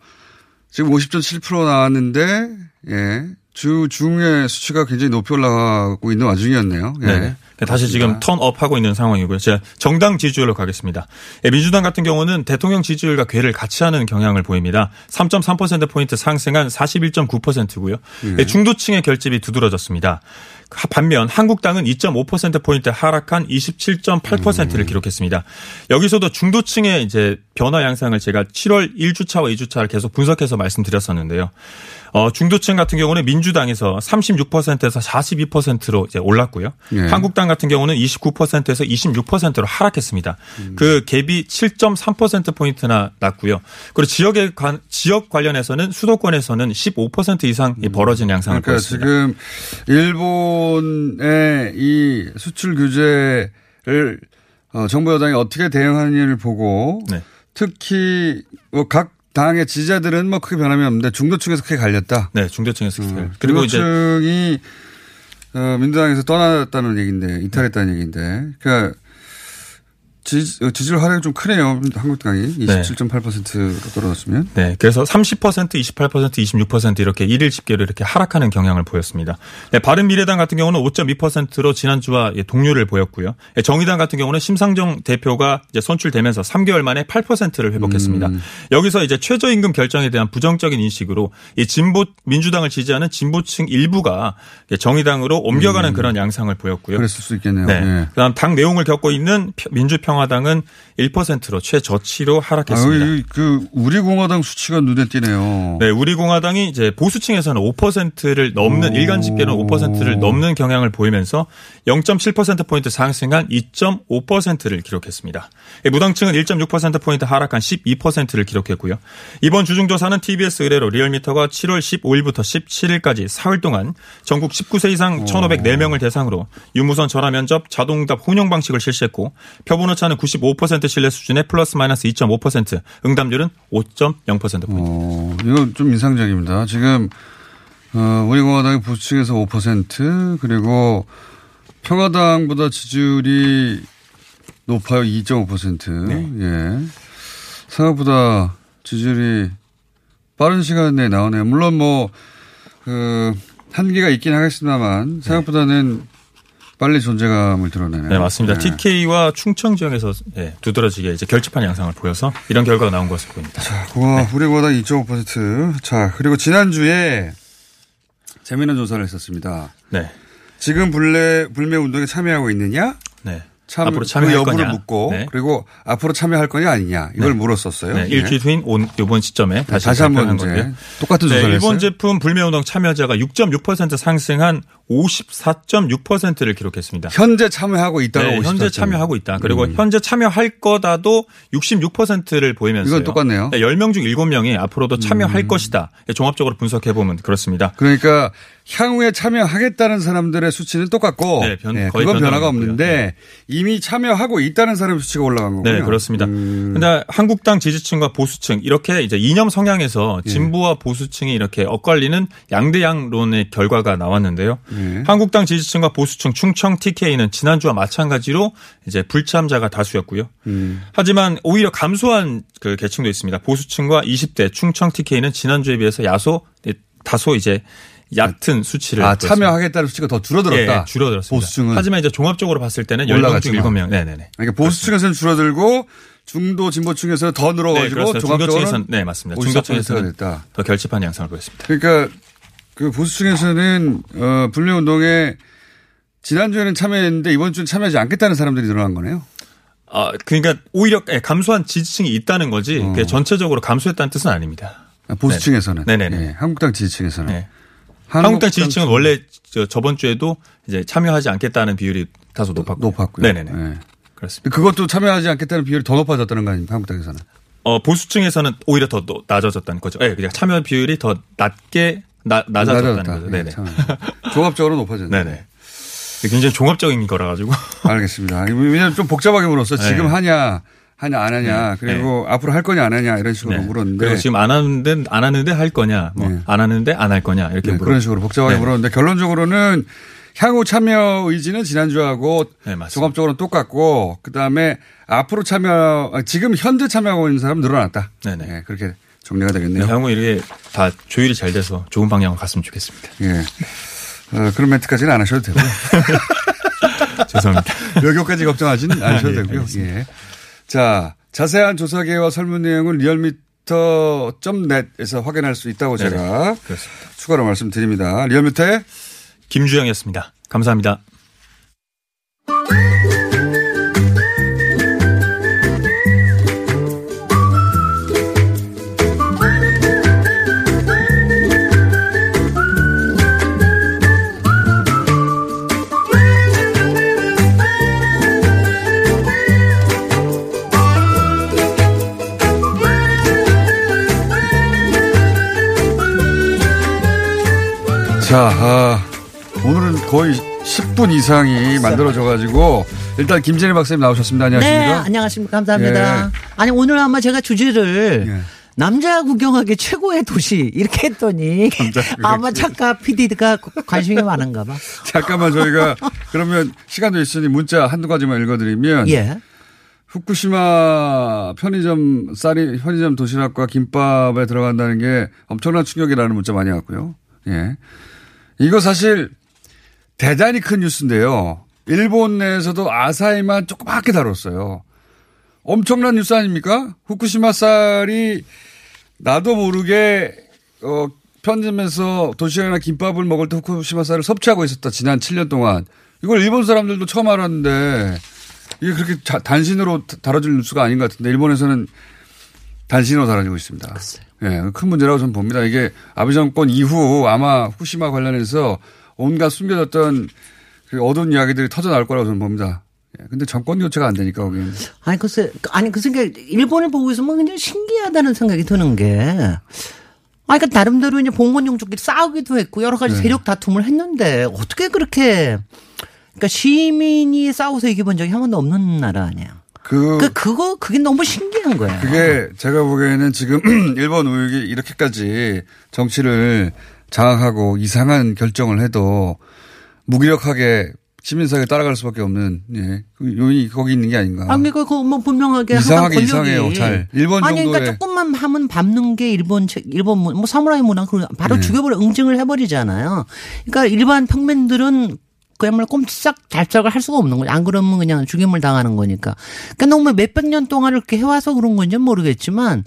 지금 50.7% 나왔는데 예. 주 중의 수치가 굉장히 높이 올라가고 있는 와중이었네요. 예. 네. 다시 지금 턴업 하고 있는 상황이고요. 제가 정당 지지율로 가겠습니다. 예, 민주당 같은 경우는 대통령 지지율과 괴를 같이 하는 경향을 보입니다. 3.3%포인트 상승한 41.9%고요. 예, 중도층의 결집이 두드러졌습니다. 반면 한국당은 2.5%포인트 하락한 27.8%를 기록했습니다. 여기서도 중도층의 이제 변화 양상을 제가 7월 1주차와 2주차를 계속 분석해서 말씀드렸었는데요. 어, 중도층 같은 경우는 민주당에서 36%에서 42%로 이제 올랐고요. 예. 한국당 같은 경우는 29%에서 26%로 하락했습니다. 그 갭이 7.3% 포인트나 났고요. 그리고 지역에 관 지역 관련해서는 수도권에서는 15% 이상 이 벌어진 양상을 그러니까 보였습니다. 지금 일 본의 이 수출 규제를 어, 정부 여당이 어떻게 대응하느냐를 보고 네. 특히 뭐각 당의 지지자들은 뭐 크게 변함이 없는데 중도층에서 크게 갈렸다. 네, 중도층에서 크게. 음, 그리고 중도층이 어, 민주당에서 떠났다는 얘기인데 이탈했다는 얘기인데 그러니까 지, 어, 지지율 하락이 좀 크네요. 한국당이 네. 27.8%로 떨어졌으면. 네. 그래서 30%, 28%, 26% 이렇게 일일 집계로 이렇게 하락하는 경향을 보였습니다. 네, 바른미래당 같은 경우는 5.2%로 지난주와 예, 동료를 보였고요. 예, 정의당 같은 경우는 심상정 대표가 이제 선출되면서 3개월 만에 8%를 회복했습니다. 음. 여기서 이제 최저임금 결정에 대한 부정적인 인식으로 이 진보 민주당을 지지하는 진보층 일부가 예, 정의당으로 옮겨가는 그런 양상을 보였고요. 음. 그랬을 수 있겠네요. 네. 예. 그다음 당 내용을 겪고 있는 민주평 화당은 1%로 최저치로 아, 하락했습니다. 여기 그 우리 공화당 수치가 눈에 띄네요. 네, 우리 공화당이 이제 보수층에서는 5%를 넘는 오. 일간 집계는 5%를 넘는 경향을 보이면서 0.7% 포인트 상승한 2.5%를 기록했습니다. 예, 무당층은 1.6% 포인트 하락한 12%를 기록했고요. 이번 주중조사는 TBS 의뢰로 리얼미터가 7월 15일부터 17일까지 사흘 동안 전국 19세 이상 1,504명을 대상으로 유무선 전화 면접 자동응답 혼용 방식을 실시했고 표본 오 차는 95% 신뢰 수준의 플러스 마이너스 2.5% 응답률은 5.0% 포인트. 어, 이건 좀 인상적입니다. 지금 어, 우리 공화당이 보수층에서 5% 그리고 평화당보다 지지율이 높아요. 2.5%. 예. 생각보다 지지율이 빠른 시간 내에 나오네요. 물론 뭐, 그, 한계가 있긴 하겠습니다만 생각보다는 빨리 존재감을 드러내네요. 네, 맞습니다. 네. TK와 충청 지역에서 예, 두드러지게 이제 결집한 양상을 보여서 이런 결과가 나온 것으로 보입니다. 와, 우리 공화당 2.5%. 자, 그리고 지난주에 재미있는 조사를 했었습니다. 네. 지금 불매, 불매 운동에 참여하고 있느냐? 네. 참, 앞으로 참여할 그 여부를 거냐? 묻고 네. 그리고 앞으로 참여할 거냐 아니냐 이걸 네. 물었었어요. 네, 예. 일주일 후인 온, 이번 시점에 다시, 다시 한번 건데요. 똑같은 네, 조사를 일본 했어요. 제품 불매운동 참여자가 6.6% 상승한 54.6%를 기록했습니다. 현재 참여하고 있다가 네, 54 현재 점. 참여하고 있다. 그리고 음. 현재 참여할 거다도 66%를 보이면서 이건 똑같네요. 10명 중 7명이 앞으로도 참여할 음. 것이다. 종합적으로 분석해 보면 그렇습니다. 그러니까 향후에 참여하겠다는 사람들의 수치는 똑같고 네, 변- 예, 거의 그건 변화가. 없는데 이미 참여하고 있다는 사람의 수치가 올라간 거군요. 네, 그렇습니다. 음. 근데 한국당 지지층과 보수층 이렇게 이제 이념 성향에서 예. 진보와 보수층이 이렇게 엇갈리는 양대양론의 결과가 나왔는데요. 예. 한국당 지지층과 보수층 충청 TK는 지난주와 마찬가지로 이제 불참자가 다수였고요. 음. 하지만 오히려 감소한 그 계층도 있습니다. 보수층과 20대 충청 TK는 지난주에 비해서 야소 다소 이제 얕은 수치를 아. 참여하겠다는 수치가 더 줄어들었다. 예, 줄어들었습니다. 보수층은 하지만 이제 종합적으로 봤을 때는 10명 중 올라갔지만. 7명. 네 네 네. 그러니까 보수층에서는 줄어들고 중도 진보층에서는 더 네, 늘어가지고 그렇습니다. 종합적으로 중도층에서는 네 맞습니다. 54%가 중도층에서는 됐다. 더 결집한 양상을 보였습니다. 그러니까 그 보수층에서는 어, 불매 운동에 지난 주에는 참여했는데 이번 주는 참여하지 않겠다는 사람들이 늘어난 거네요. 아 그러니까 오히려 예, 감소한 지지층이 있다는 거지 그게 전체적으로 감소했다는 뜻은 아닙니다. 아, 보수층에서는. 네네네. 예, 한국당 지지층에서는. 네. 한국당 지지층은 원래 저 저번 주에도 이제 참여하지 않겠다는 비율이 다소 높았고. 높았고요. 네네네. 네. 그렇습니다. 그것도 참여하지 않겠다는 비율이 더 높아졌다는 거 아닙니까? 한국당에서는. 어, 보수층에서는 오히려 더 노- 낮아졌다는 거죠. 네, 그냥 참여 비율이 더 낮게 나, 낮아졌다는 낮아졌다. 거죠. 예, 네네. 참. 종합적으로 높아졌네. 네네. 굉장히 종합적인 거라 가지고. 알겠습니다. 왜냐하면 좀 복잡하게 물었어. 지금 네. 하냐, 하냐, 안 하냐. 네. 그리고 앞으로 할 거냐, 안 하냐. 이런 식으로 네. 물었는데. 그리고 지금 안 하는데 안 하는데 할 거냐, 뭐 네. 안 하는데 안 할 거냐 이렇게 네, 물어. 그런 식으로 복잡하게 네. 물었는데 결론적으로는 향후 참여 의지는 지난주하고 네. 종합적으로 똑같고 그다음에 앞으로 참여 아, 지금 현재 참여하고 있는 사람 은 늘어났다. 네네. 네, 그렇게 정리가 되겠네요. 향후 이게 다 조율이 잘 돼서 좋은 방향으로 갔으면 좋겠습니다. 예. 어, 그런 멘트까지는 안 하셔도 되고요. 죄송합니다. 여기까지 걱정하지는 않으셔도 예, 되고요. 알겠습니다. 예. 자, 자세한 조사 계획과 설문 내용은 리얼미터.net에서 확인할 수 있다고. 제가 그렇습니다. 추가로 말씀드립니다. 리얼미터의 김주영이었습니다. 감사합니다. 자, 아, 오늘은 거의 10분 이상이 만들어져가지고 일단 김진일 박사님 나오셨습니다. 네, 안녕하십니까? 안녕하십니까. 감사합니다. 예. 아니, 오늘 아마 제가 주제를 예. 남자 구경하기 최고의 도시 이렇게 했더니 아마 작가 PD가 관심이 많은가 봐. 잠깐만 저희가 그러면 시간도 있으니 문자 한두 가지만 읽어드리면 예. 후쿠시마 편의점 쌀이 편의점 도시락과 김밥에 들어간다는 게 엄청난 충격이라는 문자 많이 왔고요. 예. 이거 사실 대단히 큰 뉴스인데요. 일본 내에서도 아사히만 조그맣게 다뤘어요. 엄청난 뉴스 아닙니까? 후쿠시마 쌀이 나도 모르게 어 편의점에서 도시락이나 김밥을 먹을 때 후쿠시마 쌀을 섭취하고 있었다. 지난 7년 동안. 이걸 일본 사람들도 처음 알았는데 이게 그렇게 자- 단신으로 다- 다뤄질 뉴스가 아닌 것 같은데 일본에서는 단신으로 다뤄지고 있습니다. 예, 큰 문제라고 저는 봅니다. 이게 아베 정권 이후 아마 후쿠시마 관련해서 온갖 숨겨졌던 그 어두운 이야기들이 터져 나올 거라고 저는 봅니다. 예, 근데 정권 교체가 안 되니까 거기는. 아니, 글쎄, 아니, 그 생각, 일본을 보고 있으면 굉장히 신기하다는 생각이 드는 게. 아, 그러니까 나름대로 이제 봉건용족끼리 싸우기도 했고 여러 가지 네. 세력 다툼을 했는데 어떻게 그렇게 그러니까 시민이 싸워서 이겨본 적이 한 번도 없는 나라 아니야. 그, 그 그거 그게 너무 신기한 거야. 그게 제가 보기에는 지금 일본 우익이 이렇게까지 정치를 장악하고 이상한 결정을 해도 무기력하게 시민사회에 따라갈 수밖에 없는 예, 그 요인이 거기 있는 게 아닌가. 아니 그거 뭐 분명하게 이상하게 이상해요, 잘. 일본 아니 그러니까 정도의- 조금만 하면 밟는 게 일본 책- 일본 문- 뭐 사무라이 문화 그 바로 네. 죽여버려 응징을 해버리잖아요. 그러니까 일반 평민들은 그야말로 꼼짝 달짝을 할 수가 없는 거죠. 안 그러면 그냥 죽임을 당하는 거니까. 그러니까 너무 몇백 년 동안 이렇게 해와서 그런 건지는 모르겠지만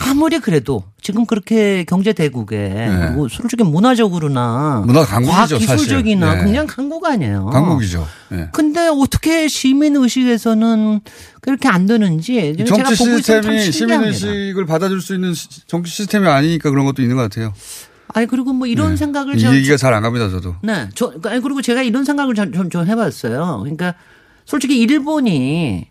아무리 그래도 지금 그렇게 경제 대국에 그리고 솔직히 문화적으로나 네. 문화 강국이죠. 기술적이나 네. 그냥 강국 아니에요. 강국이죠. 예. 근데 어떻게 시민 의식에서는 그렇게 안 되는지 정치 시스템이 시민. 의식을 받아줄 수 있는 시- 정치 시스템이 아니니까 그런 것도 있는 것 같아요. 아니 그리고 뭐 이런 네. 생각을 이 얘기가 잘 안 갑니다, 저도. 네, 저 아니 그리고 제가 이런 생각을 좀, 좀, 좀 해봤어요. 그러니까 솔직히 일본이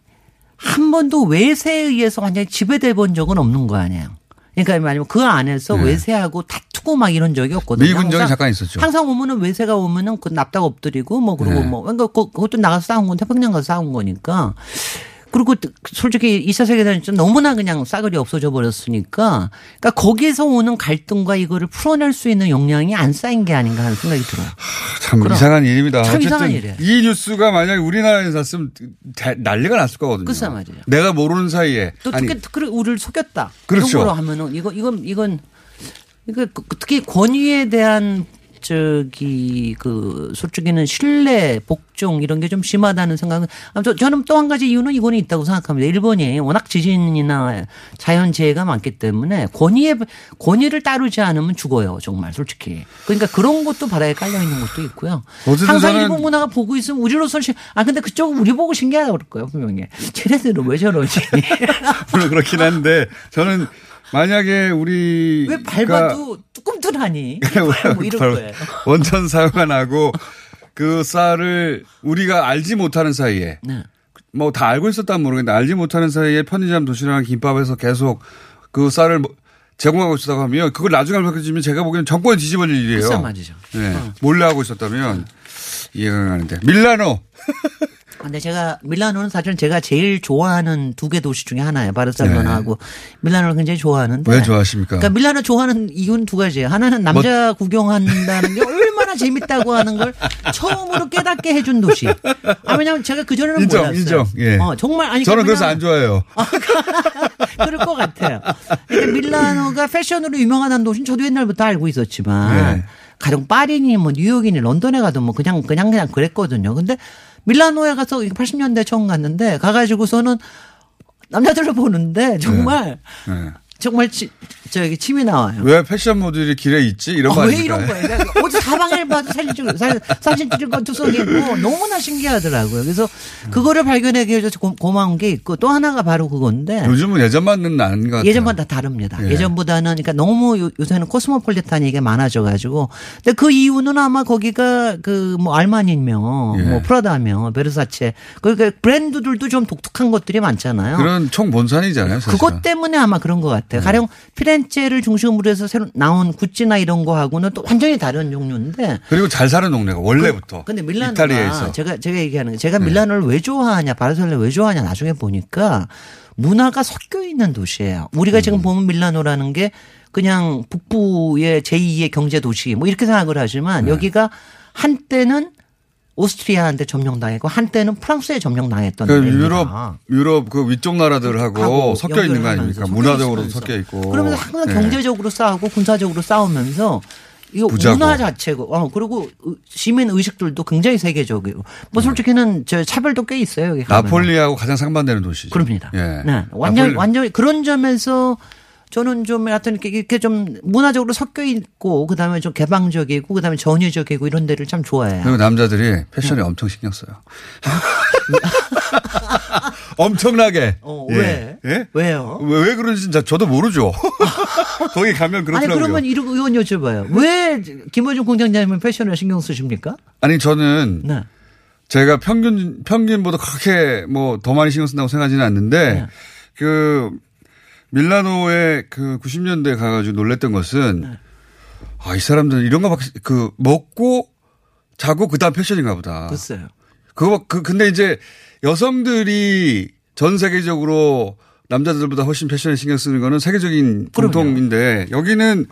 한 번도 외세에 의해서 완전히 지배돼 본 적은 없는 거 아니에요. 그러니까 말하면 그 안에서 네. 외세하고 다투고 막 이런 적이 없거든요. 미군정이 잠깐 있었죠. 항상 오면은 외세가 오면은 그 납작 엎드리고 뭐 그리고 네. 뭐 그러니까 그- 그것도 나가서 싸운 건 태평양 가서 싸운 거니까. 그리고 솔직히 2차 세계대전 너무나 그냥 싸그리 없어져 버렸으니까 그러니까 거기에서 오는 갈등과 이거를 풀어낼 수 있는 역량이 안 쌓인 게 아닌가 하는 생각이 들어요. 참 그럼. 이상한 일입니다. 참 이상한 일이에요. 이 뉴스가 만약에 우리나라에서 났으면 대- 난리가 났을 거거든요. 글쎄 말이에요. 내가 모르는 사이에 또 특히 우리를 속였다. 그렇죠. 이런 거로 하면은 이거 이건 이건 특히 권위에 대한 저기 그 솔직히는 신뢰 복종 이런 게 좀 심하다는 생각은 아무튼 저는 또 한 가지 이유는 이거는 있다고 생각합니다. 일본이 워낙 지진이나 자연 재해가 많기 때문에 권위에 권위를 따르지 않으면 죽어요 정말 솔직히. 그러니까 그런 것도 바다에 깔려 있는 것도 있고요. 항상 일본 문화가 보고 있으면 우리로서 신- 아 근데 그쪽은 우리 보고 신기하다고 그럴 거예요 분명히. 쟤네들은 왜 저러지? 물론 그렇긴 한데 저는 만약에 우리 왜 밟아도 뚜껑tur하니 뭐 이런 거예요. 원천 사고가 나고 그 쌀을 우리가 알지 못하는 사이에 네. 뭐다 알고 있었다면 모르겠는데 알지 못하는 사이에 편의점 도시락 김밥에서 계속 그 쌀을 뭐 제공하고 있었다고 하면 그걸 나중에 밝혀지면 제가 보기에는 정권이 뒤집어질 일이에요. 말이죠. 네. 어. 몰래 하고 있었다면 이해가 가는데 밀라노 근데 제가 밀라노는 사실은 제가 제일 좋아하는 두 개 도시 중에 하나예요. 바르셀로나하고 밀라노를 굉장히 좋아하는데. 왜 좋아하십니까? 그러니까 밀라노 좋아하는 이유는 두 가지예요. 하나는 남자 구경한다는 게 얼마나 재밌다고 하는 걸 처음으로 깨닫게 해준 도시. 아 왜냐면 제가 그 전에는 인정 몰랐어요. 인정 예. 어, 정말 아니 저는 그래서 안 좋아해요. 그럴 것 같아요. 그러니까 밀라노가 패션으로 유명하다는 도시는 저도 옛날부터 알고 있었지만 네. 가령 파리니 뭐 뉴욕이니 런던에 가도 뭐 그냥 그냥 그냥 그랬거든요. 근데 밀라노에 가서 80년대 처음 갔는데 가가지고서는 남자들을 보는데 정말 네. 정말 치, 저기 침이 나와요. 왜 패션 모델이 길에 있지 이런 거 어, 왜 아닙니까? 이런 거예요? 어디 사방을 봐도 사진 찍고 사- 사진 찍을 건 투석이고 너무나 신기하더라고요. 그래서 그거를 발견하게 해줘서 고, 고마운 게 있고 또 하나가 바로 그건데 요즘은 예전만은 아닌 것 같아요. 예전보다 다릅니다. 예. 예. 전보다는 그러니까 너무 요- 요새는 코스모폴리탄 이게 많아져 가지고 근데 그 이유는 아마 거기가 그 뭐 알마니며 예. 뭐 프라다며 베르사체 그러니까 브랜드들도 좀 독특한 것들이 많잖아요. 그런 총 본산이잖아요. 사실은. 그것 때문에 아마 그런 것 같아요. 가령 피렌체를 중심으로 해서 새로 나온 구찌나 이런 거 하고는 또 완전히 다른 종류인데 그리고 잘 사는 동네가 원래부터. 근데 밀라노가. 제가 제가 얘기하는 게 제가 밀라노를 왜 좋아하냐 바르셀로나 왜 좋아하냐 나중에 보니까 문화가 섞여 있는 도시예요. 우리가 음. 지금 보면 밀라노라는 게 그냥 북부의 제2의 경제 도시 뭐 이렇게 생각을 하지만 네. 여기가 한때는 오스트리아한테 점령당했고 한때는 프랑스에 점령당했던 그. 유럽 유럽 그 위쪽 나라들하고 하고 섞여 있는 거 아닙니까? 문화적으로도 있으면서. 섞여 있고. 그러면서 항상 네. 경제적으로 싸우고 군사적으로 싸우면서 이거 부자고. 문화 자체고 어 그리고 의- 시민 의식들도 굉장히 세계적이고 뭐 솔직히는 저 차별도 꽤 있어요. 나폴리하고 가장 상반되는 도시죠. 그럽니다. 예. 네. 완전 나폴리- 완전 그런 점에서 저는 좀 하여튼 이렇게, 좀 문화적으로 섞여 있고 그다음에 좀 개방적이고 그다음에 전위적이고 이런 데를 참 좋아해요. 그리고 남자들이 패션에 네. 엄청 신경 써요. 엄청나게. 어, 예. 왜? 예? 왜요? 왜, 왜 그런지 저- 저도 모르죠. 거기 가면 아니 그렇더라고요. 그러면 이런 의원 여쭤봐요. 왜 김호중 공장장님은 패션에 신경 쓰십니까? 아니 저는 네. 제가 평균 평균보다 그렇게 뭐 더 많이 신경 쓴다고 생각하지는 않는데 네. 그 밀라노에 그 90년대 가가지고 놀랬던 것은 네. 아 이 사람들 이런 거밖에 그 먹고 자고 그 다음 패션인가 보다. 글쎄요. 그거 그 근데 이제 여성들이 전 세계적으로 남자들보다 훨씬 패션에 신경 쓰는 거는 세계적인 그럼요. 공통인데 여기는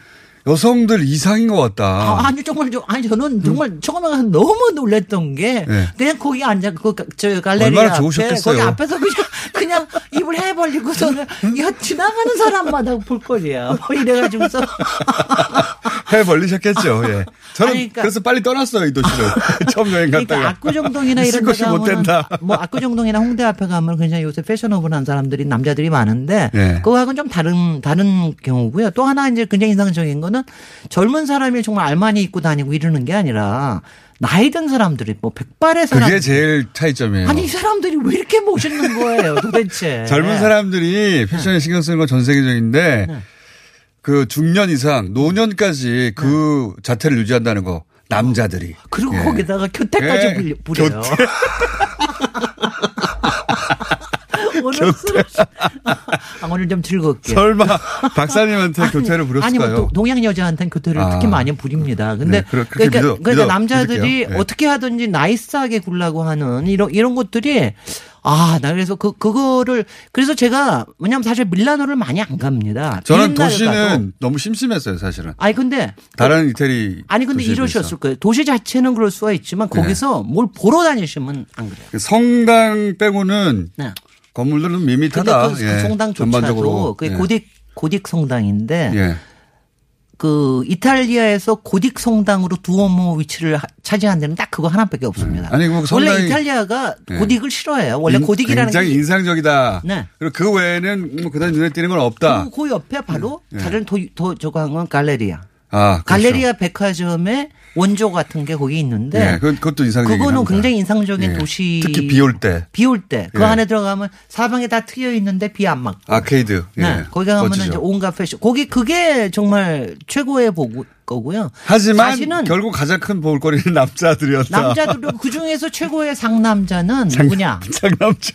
여성들 이상인 것 같다. 아, 아니 정말 좀 아니 저는 정말 처음에 가서 너무 놀랬던 게 네. 그냥 거기 앉아 그저 갈레리 얼마나 앞에 좋으셨겠어요. 거기 앞에서 그냥 그냥 입을 해 벌리고서는 야 지나가는 사람마다 볼 거리야 뭐 이래가지고서 해 벌리셨겠죠. 예. 저는 그러니까- 그래서 빨리 떠났어요 이 도시를 처음 여행 갔다가. 그러니까 압구정동이나 이런 데 곳이 못 된다. 뭐 압구정동이나 홍대 앞에 가면 굉장히 요새 패셔너블한 사람들이 남자들이 많은데 네. 그거하고는 좀 다른 다른 경우고요. 또 하나 이제 굉장히 인상적인 거는 젊은 사람이 정말 알마니 입고 다니고 이러는 게 아니라 나이 든 사람들이 뭐 백발의 사람 그게 제일 차이점이에요. 아니 이 사람들이 왜 이렇게 멋있는 거예요 도대체 젊은 사람들이 패션에 신경 쓰는 건 전 세계적인데 네. 그 중년 이상 노년까지 그 자태를 유지한다는 거 남자들이. 그리고 예. 거기다가 교태까지 예. 부려요. 오늘 술- 아, 오늘 좀 즐겁게. 설마 박사님한테 교태를 부렸을까요? 아니, 뭐 도- 동양 여자한테는 교태를 아. 특히 많이 부립니다. 근데 네, 그렇게 그러니까, 믿어- 그러니까 믿어- 남자들이 믿을게요. 네. 어떻게 하든지 나이스하게 굴라고 하는 이런 이런 것들이 아, 나 그래서 그 그거를 그래서 제가 왜냐면 사실 밀라노를 많이 안 갑니다. 저는 도시는 가도. 너무 심심했어요, 사실은. 아니 근데 다른 이태리. 아니 근데 이러셨을 거예요. 도시 자체는 그럴 수가 있지만 네. 거기서 뭘 보러 다니시면 안 그래요. 비해서. 성당 빼고는 네. 건물들은 밋밋하다. 그, 그 예, 성당조차도 전반적으로. 그 예. 고딕 고딕 성당인데 예. 그 이탈리아에서 고딕 성당으로 두오모 위치를 하- 차지한 데는 딱 그거 하나밖에 없습니다. 아니, 뭐 원래 이탈리아가 네. 고딕을 싫어해요. 원래 인- 고딕이라는 굉장히 게 인상적이다. 네. 그리고 그 외에는 뭐 그다지 눈에 띄는 건 없다. 그, 그 옆에 바로 네. 다른 더, 더 저거 한 건 갈레리아. 아, 그렇죠. 갈레리아 백화점에 원조 같은 게 거기 있는데 예, 그, 그것도 인상적이긴 그거는 합니다. 굉장히 인상적인 예. 도시 특히 비 올 때. 비 올 때 그 예. 안에 들어가면 사방에 다 트여 있는데 비 안 맞고 아케이드. 예. 네, 거기 가면은 멋지죠. 이제 온갖 패션 거기 그게 정말 최고의 보고 거고요. 하지만 사실은 결국 가장 큰 볼거리는 남자들이었다. 남자들도 그 중에서 최고의 상남자는 누구냐? 상남자.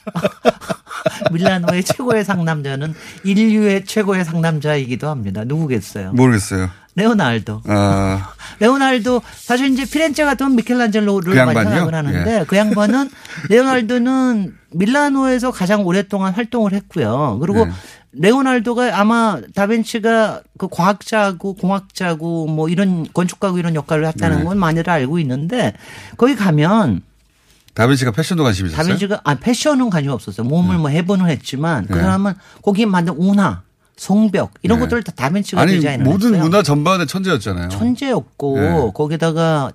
밀라노의 최고의 상남자는 인류의 최고의 상남자이기도 합니다. 누구겠어요? 모르겠어요. 레오나르도. 아, 레오나르도 사실 이제 피렌체 같으면 미켈란젤로를 그 많이? 생각을 하는데 예. 그 양반은 레오나르도는 밀라노에서 가장 오랫동안 활동을 했고요. 그리고 네. 레오나르도가 아마 다빈치가 그 과학자고 공학자고 뭐 이런 건축가고 이런 역할을 했다는 네. 건 많이들 알고 있는데 거기 가면 다빈치가 패션도 관심 있었어요? 다빈치가 아 패션은 관심 없었어요. 몸을 뭐 해보는 했지만 그 네. 사람은 거기 만든 운하, 성벽 이런 네. 것들을 다 다빈치가 아니 디자인을 모든 했어요. 문화 전반의 천재였잖아요. 천재였고 네. 거기다가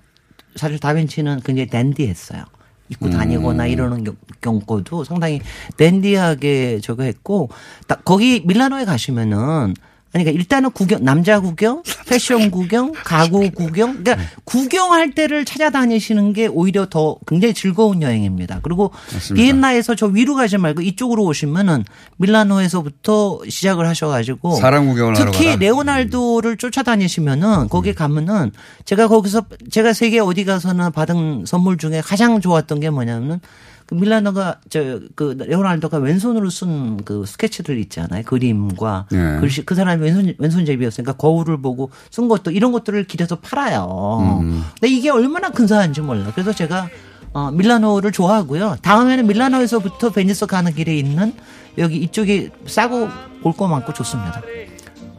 사실 다빈치는 굉장히 댄디했어요. 입고 다니거나 음. 이러는 경- 경우도 상당히 댄디하게 저거 했고 딱 거기 밀라노에 가시면은 그러니까 일단은 구경 남자 구경, 패션 구경, 가구 구경 그러니까 네. 구경할 때를 찾아다니시는 게 오히려 더 굉장히 즐거운 여행입니다. 그리고 맞습니다. 비엔나에서 저 위로 가지 말고 이쪽으로 오시면은 밀라노에서부터 시작을 하셔 가지고 사람 구경을 특히 가라. 레오나르도를 쫓아다니시면은 거기 가면은 제가 거기서 제가 세계 어디 가서나 받은 선물 중에 가장 좋았던 게 뭐냐면은 그 밀라노가 저 그 레오나르도가 왼손으로 쓴 그 스케치들 있잖아요. 그림과 네. 글씨 그 사람이 왼손 왼손잡이였으니까 거울을 보고 쓴 것도 이런 것들을 길에서 팔아요. 음. 근데 이게 얼마나 근사한지 몰라. 그래서 제가 어, 밀라노를 좋아하고요. 다음에는 밀라노에서부터 베니스 가는 길에 있는 여기 이쪽이 싸고 볼 거 많고 좋습니다.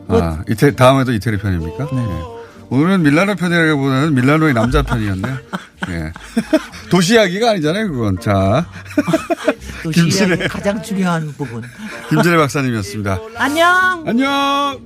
아, 이태 다음에도 이태리 편입니까? 네. 예. 오늘은 밀라노 편이라기보다는 밀라노의 남자 편이었네요. 예. 도시 이야기가 아니잖아요, 그건. 자. 시리아의 가장 중요한 부분. 김진애 박사님이었습니다. 안녕. 안녕.